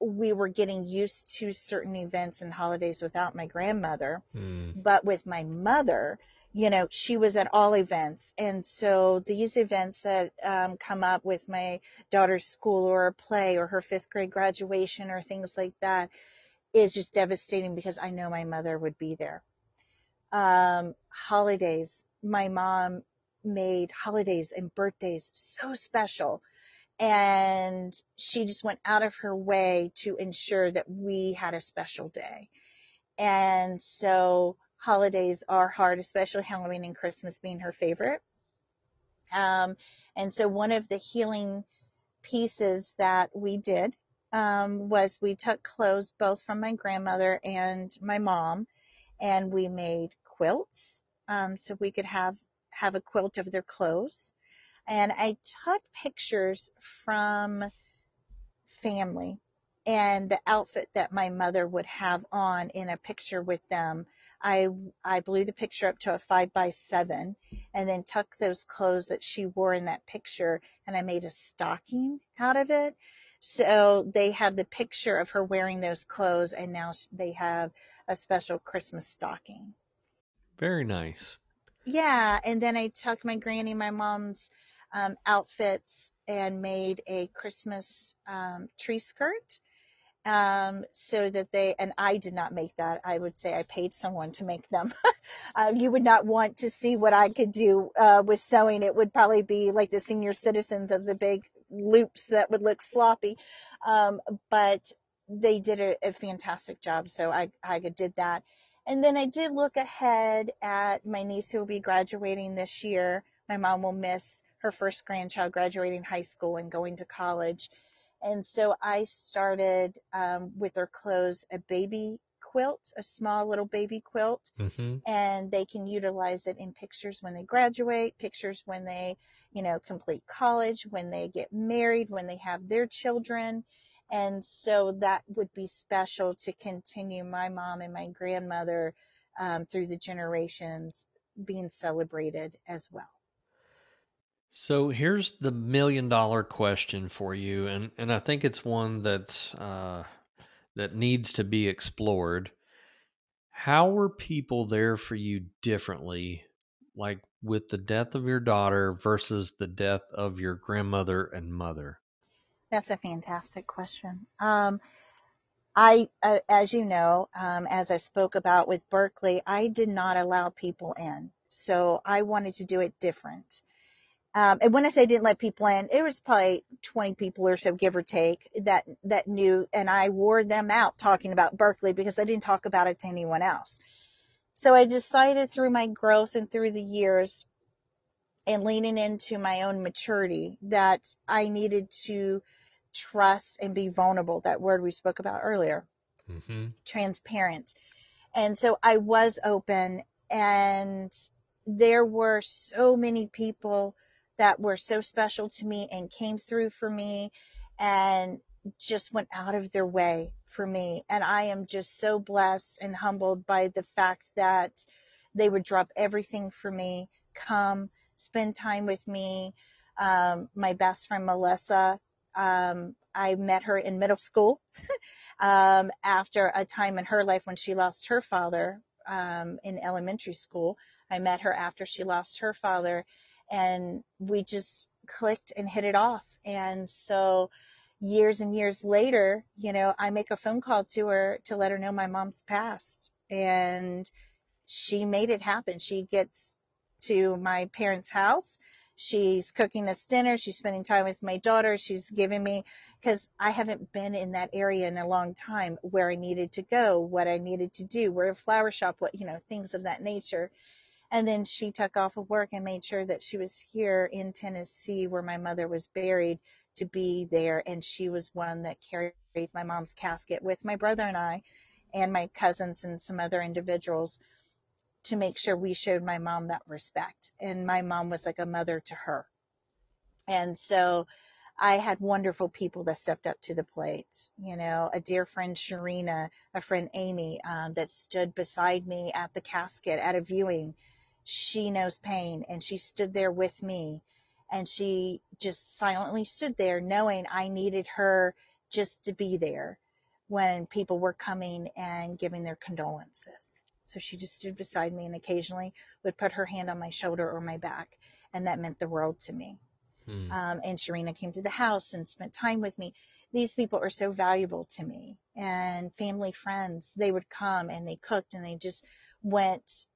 S2: we were getting used to certain events and holidays without my grandmother.
S1: Mm.
S2: But with my mother, you know, she was at all events. And so these events that um, come up with my daughter's school or a play or her fifth grade graduation or things like that is just devastating because I know my mother would be there. Um, holidays, my mom made holidays and birthdays so special. And she just went out of her way to ensure that we had a special day. And so holidays are hard, especially Halloween and Christmas being her favorite. Um, and so one of the healing pieces that we did um, was we took clothes both from my grandmother and my mom, and we made quilts um, so we could have have a quilt of their clothes. And I took pictures from family and the outfit that my mother would have on in a picture with them. I, I blew the picture up to a five by seven and then took those clothes that she wore in that picture and I made a stocking out of it. So they have the picture of her wearing those clothes and now they have a special Christmas stocking.
S1: Very nice.
S2: Yeah. And then I took my granny, my mom's um, outfits and made a Christmas um, tree skirt um, so that they, and I did not make that. I would say I paid someone to make them. uh, *laughs* you would not want to see what I could do uh, with sewing. It would probably be like the senior citizens of the big loops that would look sloppy. Um, but they did a, a fantastic job. So I, I did that. And then I did look ahead at my niece who will be graduating this year. My mom will miss her first grandchild graduating high school and going to college. And so I started um, with their clothes a baby quilt, a small little baby quilt,
S1: Mm-hmm.
S2: and they can utilize it in pictures when they graduate, pictures when they, you know, complete college, when they get married, when they have their children. And so that would be special to continue my mom and my grandmother um, through the generations being celebrated as well.
S1: So here's the million dollar question for you, and, and I think it's one that's uh, that needs to be explored. How were people there for you differently, like with the death of your daughter versus the death of your grandmother and mother?
S2: That's a fantastic question. Um, I, uh, as you know, um, as I spoke about with Berkeley, I did not allow people in. So I wanted to do it different. Um, and when I say didn't let people in, it was probably 20 people or so, give or take, that, that knew, and I wore them out talking about Berkeley because I didn't talk about it to anyone else. So I decided through my growth and through the years and leaning into my own maturity that I needed to trust and be vulnerable, that word we spoke about earlier,
S1: Mm-hmm.
S2: transparent. And so I was open and there were so many people that were so special to me and came through for me and just went out of their way for me. And I am just so blessed and humbled by the fact that they would drop everything for me, come spend time with me. Um, my best friend Melissa, um, I met her in middle school *laughs* um, after a time in her life when she lost her father um, in elementary school. I met her after she lost her father, and we just clicked and hit it off. And so, years and years later, you know, I make a phone call to her to let her know my mom's passed, and she made it happen. She gets to my parents' house. She's cooking us dinner. She's spending time with my daughter. She's giving me, because I haven't been in that area in a long time, where I needed to go, what I needed to do, where a flower shop, what, you know, things of that nature. And then she took off of work and made sure that she was here in Tennessee where my mother was buried to be there. And she was one that carried my mom's casket with my brother and I and my cousins and some other individuals to make sure we showed my mom that respect. And my mom was like a mother to her. And so I had wonderful people that stepped up to the plate. You know, a dear friend Sharina, a friend Amy, um, that stood beside me at the casket at a viewing. She knows pain and she stood there with me and she just silently stood there knowing I needed her just to be there. when people were coming and giving their condolences. So she just stood beside me and occasionally would put her hand on my shoulder or my back. And that meant the world to me. Hmm. Um, and Sharina came to the house and spent time with me. These people are so valuable to me and family friends. They would come and they cooked and they just went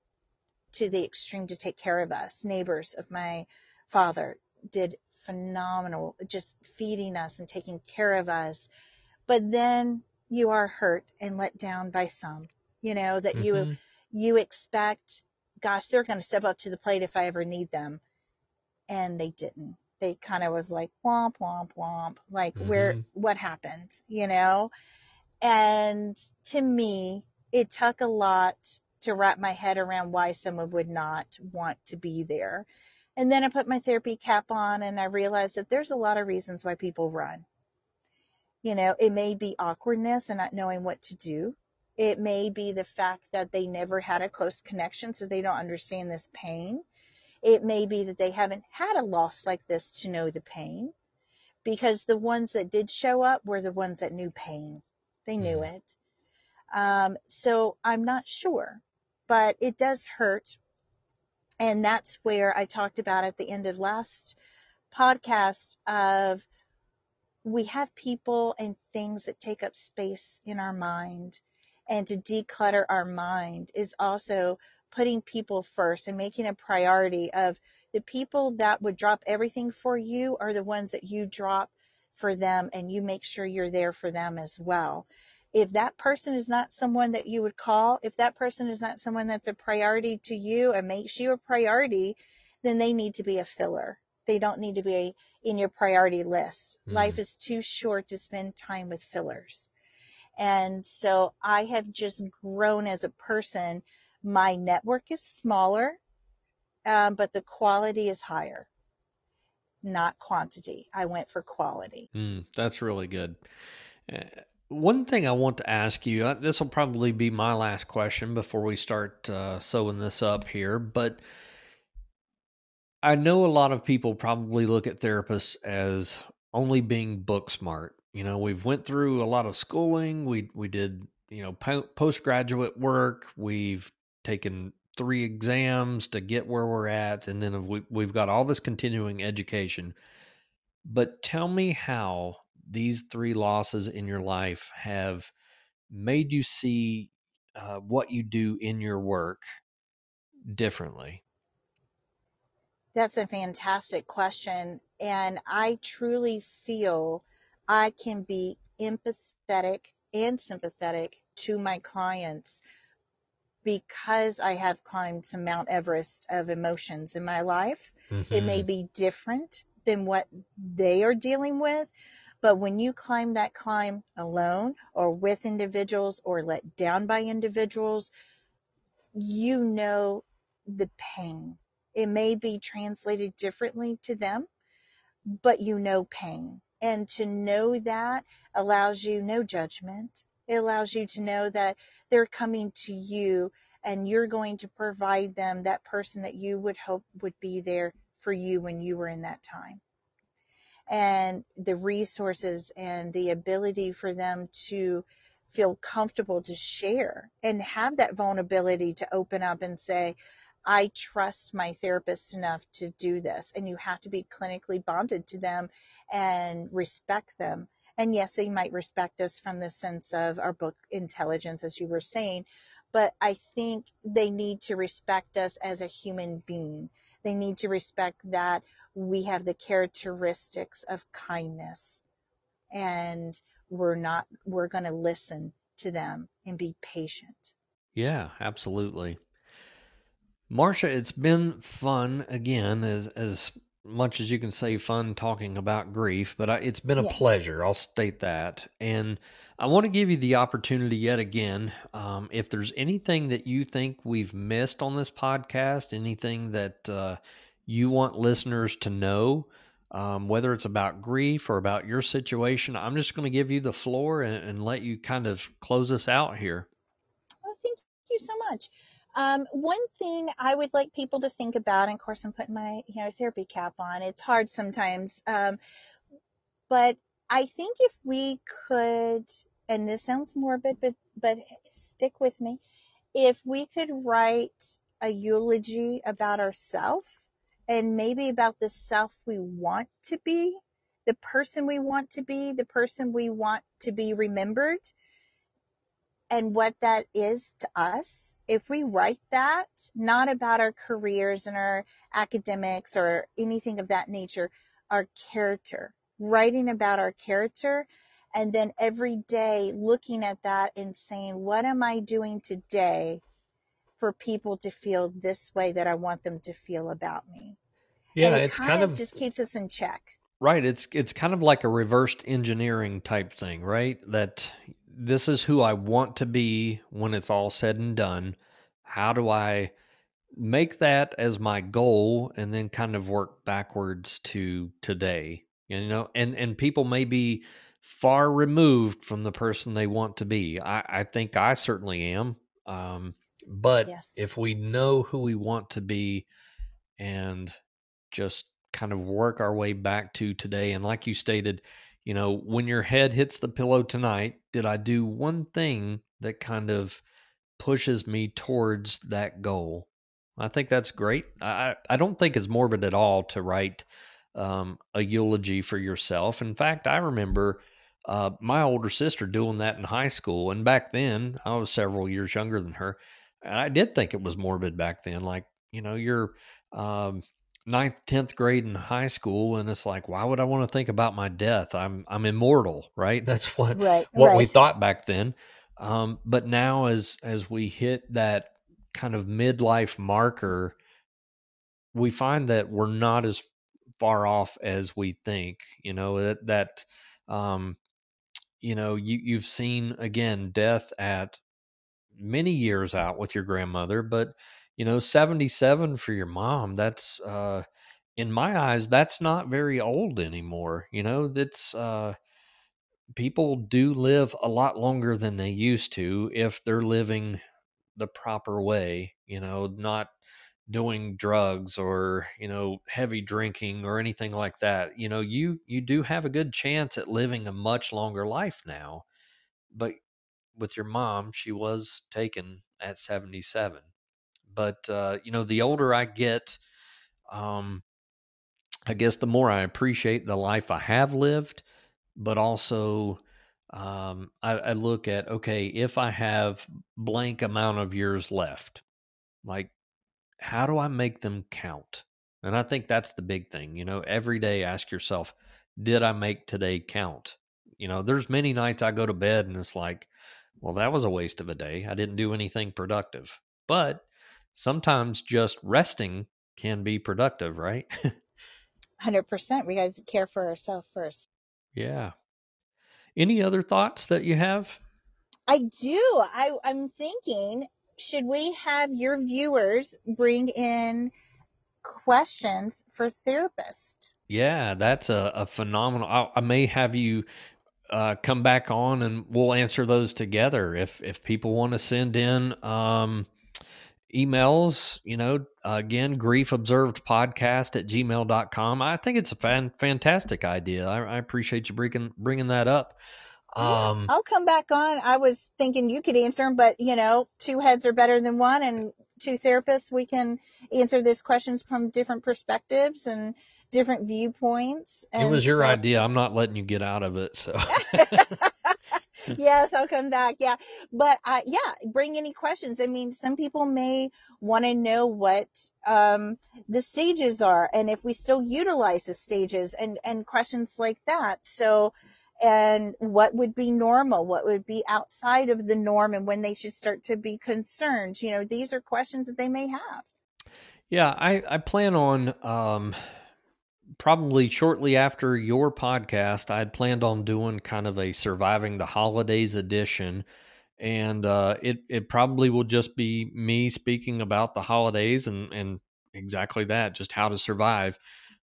S2: to the extreme to take care of us. Neighbors of my father did phenomenal, just feeding us and taking care of us. But then you are hurt and let down by some, you know, that mm-hmm. you, you expect, gosh, they're going to step up to the plate if I ever need them. And they didn't. They kind of was like, womp, womp, womp. Like, mm-hmm. where, what happened, you know? And to me, it took a lot to wrap my head around why someone would not want to be there. And then I put my therapy cap on and I realized that there's a lot of reasons why people run. You know, it may be awkwardness and not knowing what to do. It may be the fact that they never had a close connection, so they don't understand this pain. It may be that they haven't had a loss like this to know the pain because the ones that did show up were the ones that knew pain. They knew mm. it. Um, so I'm not sure, but it does hurt. And that's where I talked about at the end of last podcast of we have people and things that take up space in our mind and to declutter our mind is also putting people first and making a priority of the people that would drop everything for you are the ones that you drop for them and you make sure you're there for them as well if that person is not someone that you would call, if that person is not someone that's a priority to you and makes you a priority, then they need to be a filler. They don't need to be in your priority list. Mm. Life is too short to spend time with fillers. And so I have just grown as a person. My network is smaller, um, but the quality is higher, not quantity. I went for quality.
S1: Mm, that's really good. One thing I want to ask you, uh, this will probably be my last question before we start uh, sewing this up here, but I know a lot of people probably look at therapists as only being book smart. You know, we've went through a lot of schooling. We we did you know po- postgraduate work. We've taken three exams to get where we're at, and then we, we've got all this continuing education. But tell me how these three losses in your life have made you see uh, what you do in your work differently?
S2: That's a fantastic question. And I truly feel I can be empathetic and sympathetic to my clients because I have climbed some Mount Everest of emotions in my life. Mm-hmm. It may mm-hmm. be different than what they are dealing with, but when you climb that climb alone or with individuals or let down by individuals, you know the pain. It may be translated differently to them, but you know pain. And to know that allows you no judgment. It allows you to know that they're coming to you and you're going to provide them that person that you would hope would be there for you when you were in that time and the resources and the ability for them to feel comfortable to share and have that vulnerability to open up and say, I trust my therapist enough to do this. And you have to be clinically bonded to them and respect them. And yes, they might respect us from the sense of our book intelligence, as you were saying, but I think they need to respect us as a human being. They need to respect that we have the characteristics of kindness. And we're not we're going to listen to them and be patient.
S1: Yeah absolutely. Marsha it's been fun again as as much as you can say fun talking about grief but I, it's been a yes. pleasure i'll state that. And i want to give you the opportunity yet again um, if there's anything that you think we've missed on this podcast anything that uh, you want listeners to know, um, whether it's about grief or about your situation, I'm just going to give you the floor and, and, let you kind of close us out here.
S2: Well, thank you so much. Um, one thing I would like people to think about, and of course, I'm putting my you know therapy cap on. It's hard sometimes, um, but I think if we could and this sounds morbid, but but stick with me. If we could write a eulogy about ourselves and maybe about the self we want to be, the person we want to be, the person we want to be remembered, and what that is to us, if we write that, not about our careers and our academics or anything of that nature, our character, writing about our character, and then every day looking at that and saying, what am I doing today for people to feel this way that I want them to feel about me?
S1: Yeah,
S2: it
S1: it's kind of
S2: just keeps us in check.
S1: right. It's it's kind of like a reversed engineering type thing, right? That this is who I want to be when it's all said and done. How do I make that as my goal and then kind of work backwards to today? You know, and and people may be far removed from the person they want to be. I, I think I certainly am. Um, but
S2: Yes.
S1: if we know who we want to be and just kind of work our way back to today, and like you stated, you know, when your head hits the pillow tonight, did I do one thing that kind of pushes me towards that goal? I think that's great. I, I I don't think it's morbid at all to write um, a eulogy for yourself. In fact, I remember uh, my older sister doing that in high school. And back then, I was several years younger than her. And I did think it was morbid back then. Like, you know, you're um, ninth, 10th grade in high school. And it's like, why would I want to think about my death? I'm, I'm immortal, right? That's what,
S2: Right,
S1: what we thought back then. Um, but now as, as we hit that kind of midlife marker, we find that we're not as far off as we think. You know that that um, you know you you've seen again death at many years out with your grandmother, but you know seventy seven for your mom. That's uh, in my eyes that's not very old anymore. You know that's uh, people do live a lot longer than they used to if they're living the proper way. You know not doing drugs or you know heavy drinking or anything like that you know you you do have a good chance at living a much longer life now but with your mom she was taken at 77 but uh you know the older i get um i guess the more i appreciate the life i have lived but also um i, I look at okay if i have blank amount of years left like how do I make them count? And I think that's the big thing. You know, every day ask yourself, did I make today count? You know, there's many nights I go to bed and it's like, well, that was a waste of a day. I didn't do anything productive. But sometimes just resting can be productive, right? *laughs*
S2: 100%. We got to care for ourselves first.
S1: yeah. Any other thoughts that you have?
S2: I do. I, I'm thinking, should we have your viewers bring in questions for therapists?
S1: Yeah, that's a, a phenomenal. I, I may have you uh, come back on and we'll answer those together. If if people want to send in um, emails, you know, again, grief observed podcast at gmail.com. I think it's a fan, fantastic idea. I, I appreciate you bringing bringing that up.
S2: Yeah,
S1: Um,
S2: I'll come back on. I was thinking you could answer them, but you know, two heads are better than one, and two therapists, we can answer these questions from different perspectives and different viewpoints.
S1: it was your
S2: so,
S1: idea. I'm not letting you get out of it. So *laughs*
S2: yes, I'll come back. Yeah. But, uh, yeah, bring any questions. I mean, some people may want to know what, um, the stages are and if we still utilize the stages and, and questions like that. So, and what would be normal? What would be outside of the norm and when they should start to be concerned? You know, these are questions that they may have.
S1: yeah, I I plan on um, probably shortly after your podcast, I had planned on doing kind of a surviving the holidays edition. And uh, it it probably will just be me speaking about the holidays and and exactly that, just how to survive.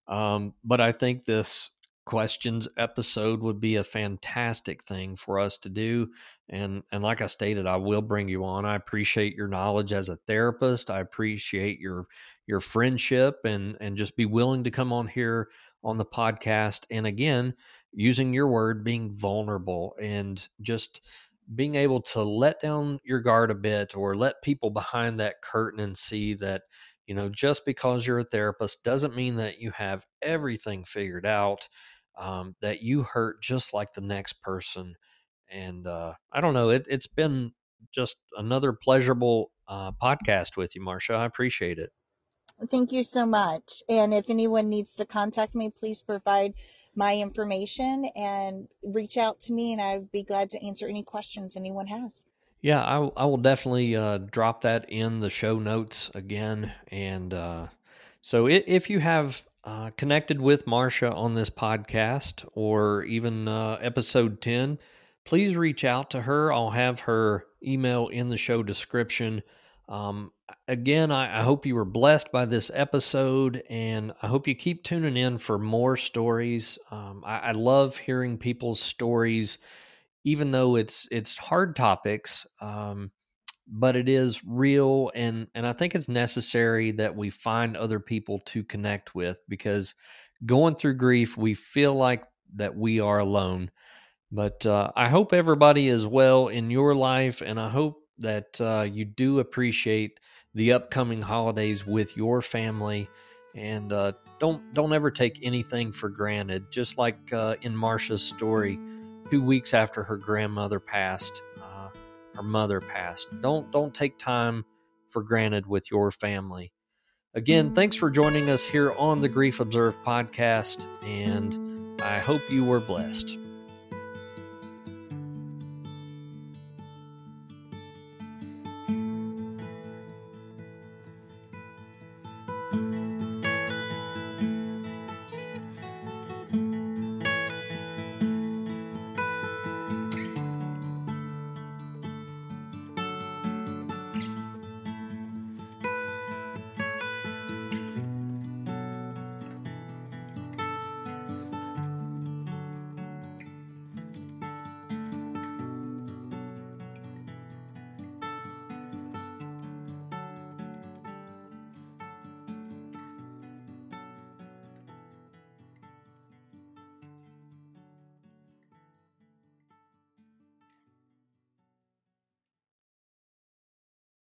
S1: Um, but I think this questions episode would be a fantastic thing for us to do. And and like I stated, I will bring you on. I appreciate your knowledge as a therapist. I appreciate your your friendship and and just be willing to come on here on the podcast. And again, using your word, being vulnerable and just being able to let down your guard a bit or let people behind that curtain and see that, you know, just because you're a therapist doesn't mean that you have everything figured out, um, that you hurt just like the next person. And uh, I don't know, it, it's been just another pleasurable uh, podcast with you, Marsha. I appreciate it.
S2: Thank you so much. And if anyone needs to contact me, please provide my information and reach out to me, and I'd be glad to answer any questions anyone has.
S1: Yeah, I, I will definitely uh, drop that in the show notes again. And uh, so if, you have uh, connected with Marsha on this podcast or even uh, episode 10, please reach out to her. I'll have her email in the show description. Um, again, I, I, hope you were blessed by this episode, and I hope you keep tuning in for more stories. Um, I, I, love hearing people's stories, even though it's it's hard topics, um, but it is real, and and I think it's necessary that we find other people to connect with because going through grief, we feel like that we are alone. But uh, I hope everybody is well in your life, and I hope that uh, you do appreciate the upcoming holidays with your family. And uh, don't don't ever take anything for granted. Just like uh, in Marsha's story two weeks after her grandmother passed uh, her mother passed. Don't don't take time for granted with your family. Again thanks for joining us here on the grief observed podcast and i hope you were blessed